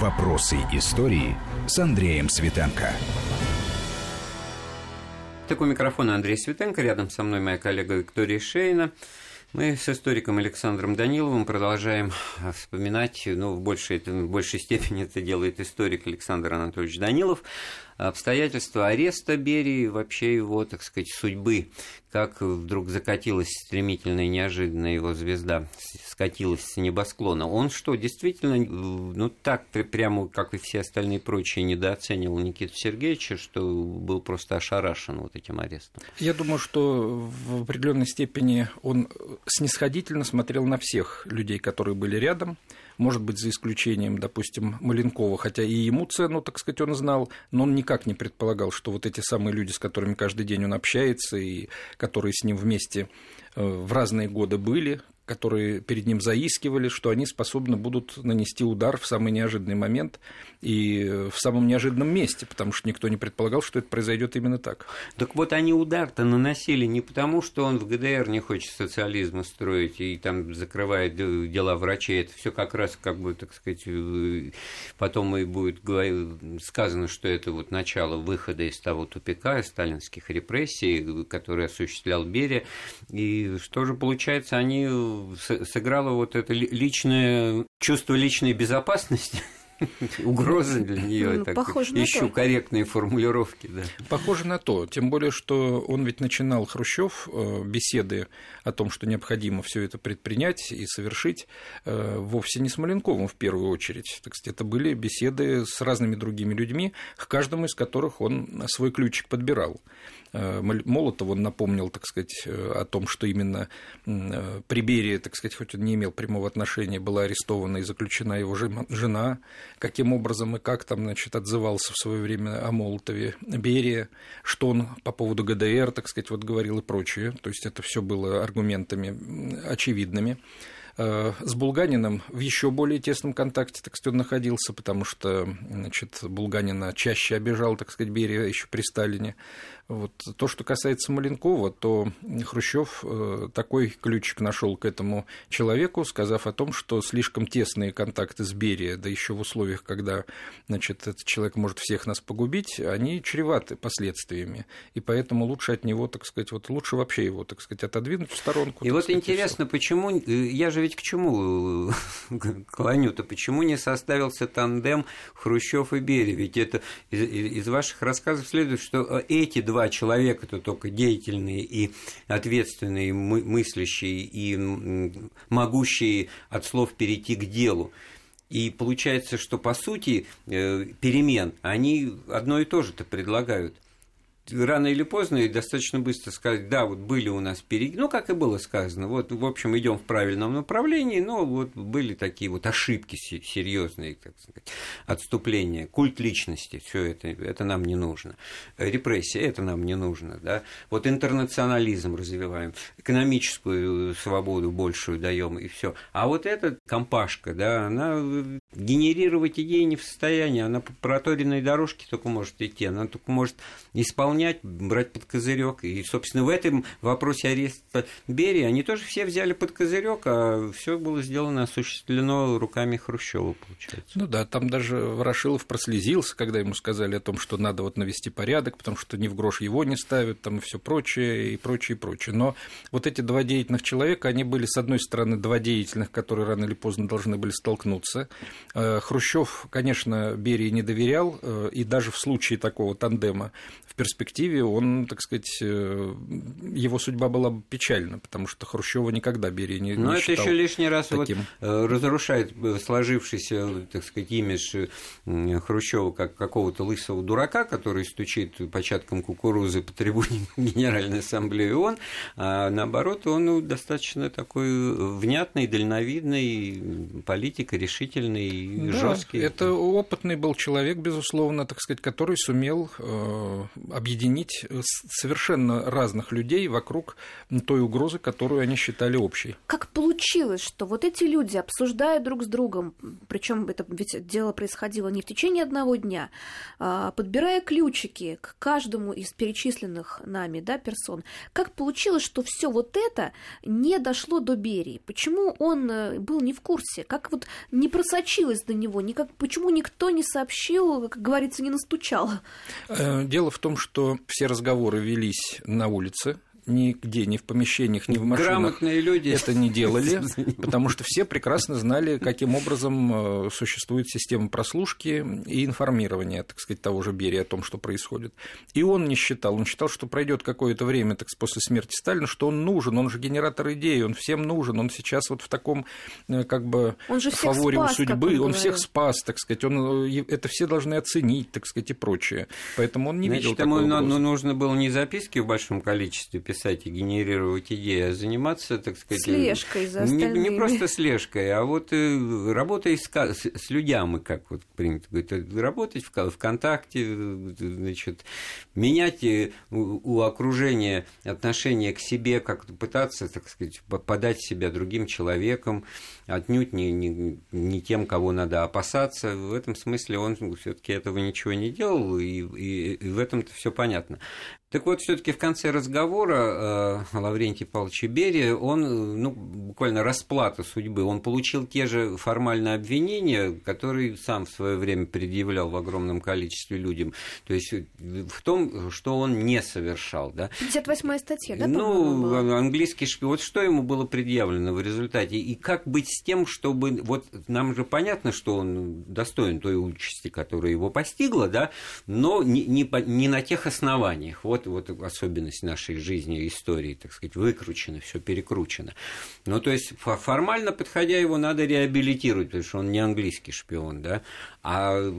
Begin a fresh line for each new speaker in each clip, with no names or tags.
Вопросы истории с Андреем Светенко.
Так у микрофона Андрей Светенко, рядом со мной моя коллега Виктория Шейна. Мы с историком Александром Даниловым продолжаем вспоминать, ну, в большей, в большей степени это делает историк Александр Анатольевич Данилов, обстоятельства ареста Берии, вообще его, так сказать, судьбы, как вдруг закатилась стремительно и неожиданно его звезда, скатилась с небосклона. Он что, действительно, ну так прямо, как и все остальные прочие, недооценивал Никиту Сергеевича, что был просто ошарашен вот этим арестом?
Я думаю, что в определенной степени он снисходительно смотрел на всех людей, которые были рядом, может быть, за исключением, допустим, Маленкова, хотя и ему цену, так сказать, он знал, но он никак не предполагал, что вот эти самые люди, с которыми каждый день он общается и которые с ним вместе э, в разные годы были, которые перед ним заискивали, что они способны будут нанести удар в самый неожиданный момент и в самом неожиданном месте, потому что никто не предполагал, что это произойдет именно так.
Так вот, они удар-то наносили не потому, что он в ГДР не хочет социализма строить и там закрывает дела врачей, это все как раз, как бы, так сказать, э, потом и будет сказано, что это вот начало выхода из того тупика, сталинских репрессий, которые осуществлял Берия, и что же получается, они сыграло вот это личное чувство личной безопасности угрозы для нее. Ну, так, похоже ищу то. корректные формулировки. Да.
Похоже на то. Тем более, что он ведь начинал Хрущев э, беседы о том, что необходимо все это предпринять и совершить, э, вовсе не с Маленковым в первую очередь. Так сказать, это были беседы с разными другими людьми, к каждому из которых он свой ключик подбирал. Э, Молотов он напомнил, так сказать, о том, что именно при Берии, так сказать, хоть он не имел прямого отношения, была арестована и заключена его жена, каким образом и как там, значит, отзывался в свое время о Молотове Берия, что он по поводу ГДР, так сказать, вот говорил и прочее. То есть это все было аргументами очевидными. Э, с Булганиным в еще более тесном контакте, так сказать, он находился, потому что значит, Булганина чаще обижал, так сказать, Берия еще при Сталине. Вот. То, что касается Маленкова, то Хрущев э, такой ключик нашел к этому человеку, сказав о том, что слишком тесные контакты с Берия, да еще в условиях, когда значит, этот человек может всех нас погубить, они чреваты последствиями. И поэтому лучше от него, так сказать, вот лучше вообще его, так сказать, отодвинуть в сторонку.
И вот
сказать,
интересно, почему, э, я же ведь к чему клоню-то, почему не составился тандем Хрущев и Берия? Ведь это из, из ваших рассказов следует, что эти два человека-то только деятельные и ответственные, мыслящие и могущие от слов перейти к делу. И получается, что по сути э, перемен они одно и то же-то предлагают – рано или поздно и достаточно быстро сказать, да, вот были у нас переги, ну, как и было сказано, вот, в общем, идем в правильном направлении, но вот были такие вот ошибки серьезные, так сказать, отступления, культ личности, все это, это нам не нужно, репрессия, это нам не нужно, да, вот интернационализм развиваем, экономическую свободу большую даем и все, а вот эта компашка, да, она генерировать идеи не в состоянии, она по проторенной дорожке только может идти, она только может исполнять исполнять, брать под козырек. И, собственно, в этом вопросе ареста Берии они тоже все взяли под козырек, а все было сделано, осуществлено руками Хрущева, получается.
Ну да, там даже Ворошилов прослезился, когда ему сказали о том, что надо вот навести порядок, потому что ни в грош его не ставят, там и все прочее, и прочее, и прочее. Но вот эти два деятельных человека, они были, с одной стороны, два деятельных, которые рано или поздно должны были столкнуться. Э, Хрущев, конечно, Берии не доверял, э, и даже в случае такого тандема в перспективе он, так сказать, э, его судьба была бы печальна, потому что Хрущева никогда Берия не,
Но
не
это еще лишний раз таким. вот э, разрушает э, сложившийся, так сказать, имидж Хрущева как какого-то лысого дурака, который стучит початком кукурузы по трибуне Генеральной Ассамблеи ООН, а наоборот, он ну, достаточно такой внятный, дальновидный политик, решительный, да, жесткий.
Это опытный был человек, безусловно, так сказать, который сумел объединить объединить совершенно разных людей вокруг той угрозы, которую они считали общей.
Как получилось, что вот эти люди, обсуждая друг с другом, причем это ведь дело происходило не в течение одного дня, а, подбирая ключики к каждому из перечисленных нами да, персон, как получилось, что все вот это не дошло до Берии? Почему он э, был не в курсе? Как вот не просочилось до него? Никак, почему никто не сообщил, как говорится, не настучал?
Э, дело в том, что все разговоры велись на улице, нигде, ни в помещениях, ни в машинах
Грамотные люди
это не делали, потому что все прекрасно знали, каким образом э, существует система прослушки и информирования, так сказать, того же Берия о том, что происходит. И он не считал, он считал, что пройдет какое-то время так, после смерти Сталина, что он нужен, он же генератор идей, он всем нужен, он сейчас вот в таком э, как бы
он же
фаворе
спас,
у судьбы,
он,
он
говорил.
всех спас, так сказать, он, э, это все должны оценить, так сказать, и прочее. Поэтому он не
Значит,
видел
ему
такой угрозы.
ну, нужно было не записки в большом количестве писать и генерировать идеи, а заниматься, так сказать...
Слежкой за
не, не просто слежкой, а вот э, работой с, с, людьми, как вот принято говорить, э, работать в, ка- в контакте, э, значит, менять у, у окружения отношение к себе, как-то пытаться, так сказать, по- подать себя другим человеком, отнюдь не, не, не тем, кого надо опасаться. В этом смысле он все-таки этого ничего не делал, и, и- и в этом-то все понятно. Так вот, все-таки в конце разговора э, Лаврентий Павлович Берия, он, э, ну, буквально расплата судьбы, он получил те же формальные обвинения, которые сам в свое время предъявлял в огромном количестве людям. То есть э, в том, что он не совершал, да.
58-я статья, да,
Ну,
была?
английский шпион. Вот что ему было предъявлено в результате? И как быть с тем, чтобы... Вот нам же понятно, что он достоин той участи, которая его постигла, да, но не, не, по- не на тех основаниях. Вот, вот особенность нашей жизни истории, так сказать, выкручено, все перекручено. Ну, то есть фо- формально подходя, его надо реабилитировать, потому что он не английский шпион, да, а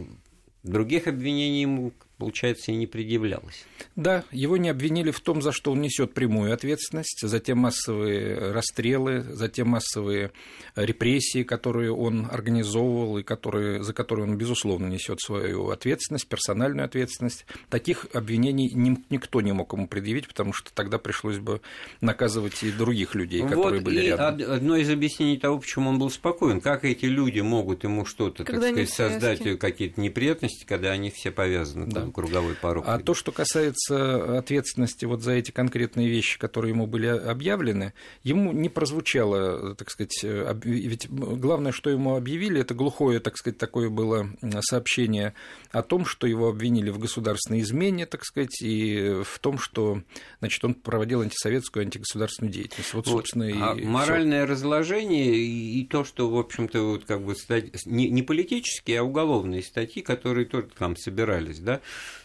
других обвинений ему, получается, и не предъявлялось.
Да, его не обвинили в том, за что он несет прямую ответственность, за те массовые расстрелы, за те массовые репрессии, которые он организовывал и которые, за которые он, безусловно, несет свою ответственность, персональную ответственность. Таких обвинений ни- никто не мог ему предъявить, потому что тогда пришлось бы наказывать и других людей, которые
вот
были
и
рядом.
од- одно из объяснений того, почему он был спокоен. Как эти люди могут ему что-то, так сказать, создать
связке.
какие-то неприятности, когда они все повязаны,
Да.
там, круговой порог.
А то, что касается ответственности вот за эти конкретные вещи, которые ему были объявлены, ему не прозвучало, так сказать, об- ведь главное, что ему объявили, это глухое, так сказать, такое было сообщение о том, что его обвинили в государственной измене, так сказать, и в том, что, значит, он проводил антисоветскую, антигосударственную деятельность. Вот,
Вот.
собственно, и
А
всё.
моральное разложение и, и то, что, в общем-то, вот как бы стать, не, не политические, а уголовные статьи, которые только там собирались, да,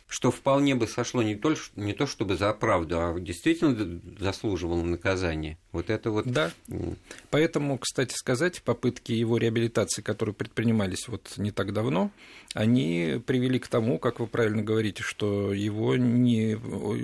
что вполне бы сошло не то, не то чтобы за правду, а действительно заслуживало наказания. Вот это вот...
Да. Поэтому, кстати сказать, попытки его реабилитации, которые предпринимались вот не так давно, они привели к тому, как вы правильно говорите, что его не,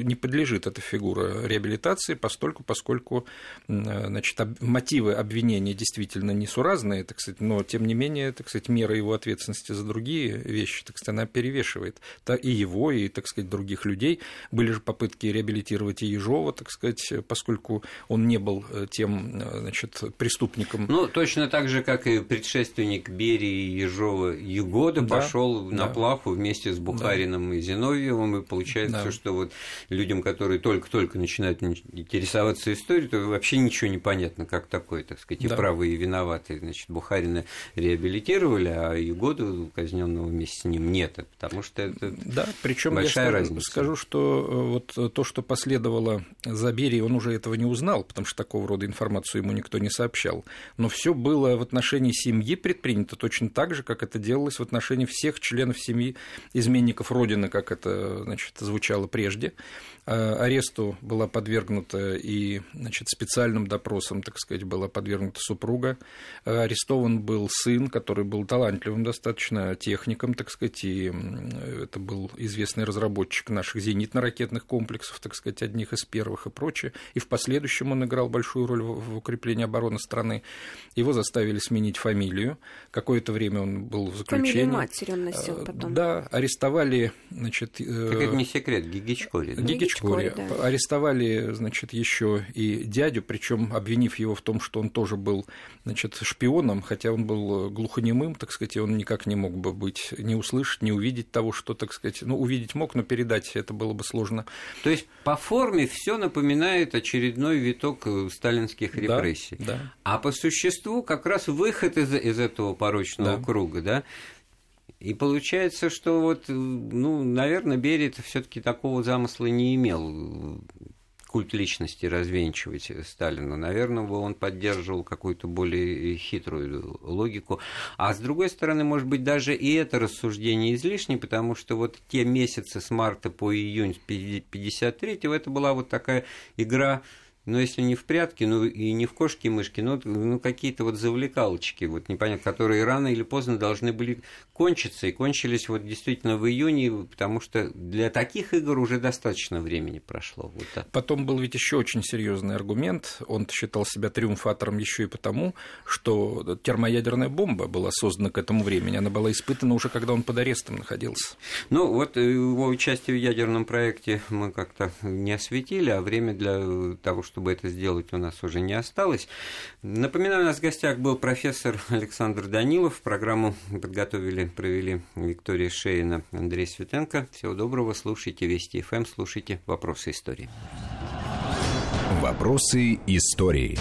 не подлежит эта фигура реабилитации, постольку, поскольку значит, об- мотивы обвинения действительно несуразные, так сказать, но тем не менее, так сказать, мера его ответственности за другие вещи, так сказать, она перевешивает и его, и, так сказать, других людей. Были же попытки реабилитировать и Ежова, так сказать, поскольку он не был э, тем, э, значит, преступником.
Ну, точно так же, как и предшественник Берии Ежова Егода
Да,
пошел на
да.
плаху вместе с Бухариным и Зиновьевым, и получается,
Да.
что вот людям, которые только-только начинают интересоваться историей, то вообще ничего не понятно, как такое, так сказать, и
Да.
правые, и виноватые. Значит, Бухарина реабилитировали, а Егоду, казненного вместе с ним, нет, потому что это...
Да, причем я
Большая
скажу,
разница.
скажу, что э, вот то, что последовало за Берией, он уже этого не узнал, потому что такого рода информацию ему никто не сообщал. Но все было в отношении семьи предпринято точно так же, как это делалось в отношении всех членов семьи изменников Родины, как это значит, звучало прежде. Э, Аресту была подвергнута и значит, специальным допросом, так сказать, была подвергнута супруга. Э, Арестован был сын, который был талантливым достаточно техником, так сказать, и это был известный известный разработчик наших зенитно-ракетных комплексов, так сказать, одних из первых и прочее. И в последующем он играл большую роль в укреплении обороны страны. Его заставили сменить фамилию. Какое-то время он был в заключении.
Фамилию матери он носил э, потом.
Да, арестовали, значит... Так
это не секрет, Гигичкори.
Да? Гигичкори. Да. Арестовали, значит, еще и дядю, причем обвинив его в том, что он тоже был, значит, шпионом, хотя он был глухонемым, так сказать, и он никак не мог бы быть, не услышать, не увидеть того, что, так сказать, ну, увидеть мог, но передать это было бы сложно.
То есть по форме все напоминает очередной виток э, сталинских репрессий.
Да, да.
А по существу как раз выход из, из этого порочного да. круга, да? И получается, что вот, э, ну, наверное, Берия все-таки такого замысла не имел культ личности развенчивать Сталина. Наверное, бы он поддерживал какую-то более хитрую логику. А с другой стороны, может быть, даже и это рассуждение излишне, потому что вот те месяцы с марта по июнь 53-го это была вот такая игра но если не в прятки, ну и не в кошки-мышки, ну, ну какие-то вот завлекалочки, вот непонятно, которые рано или поздно должны были кончиться, и кончились вот действительно в июне, потому что для таких игр уже достаточно времени прошло. Вот так.
Потом был ведь еще очень серьезный аргумент, он считал себя триумфатором еще и потому, что термоядерная бомба была создана к этому времени, она была испытана уже, когда он под арестом находился.
Ну вот э, его участие в ядерном проекте мы как-то не осветили, а время для того, чтобы это сделать, у нас уже не осталось. Напоминаю, у нас в гостях был профессор Александр Данилов. Программу подготовили, провели Виктория Шейна, Андрей Светенко. Всего доброго, слушайте Вести ФМ, слушайте «Вопросы истории».
«Вопросы истории».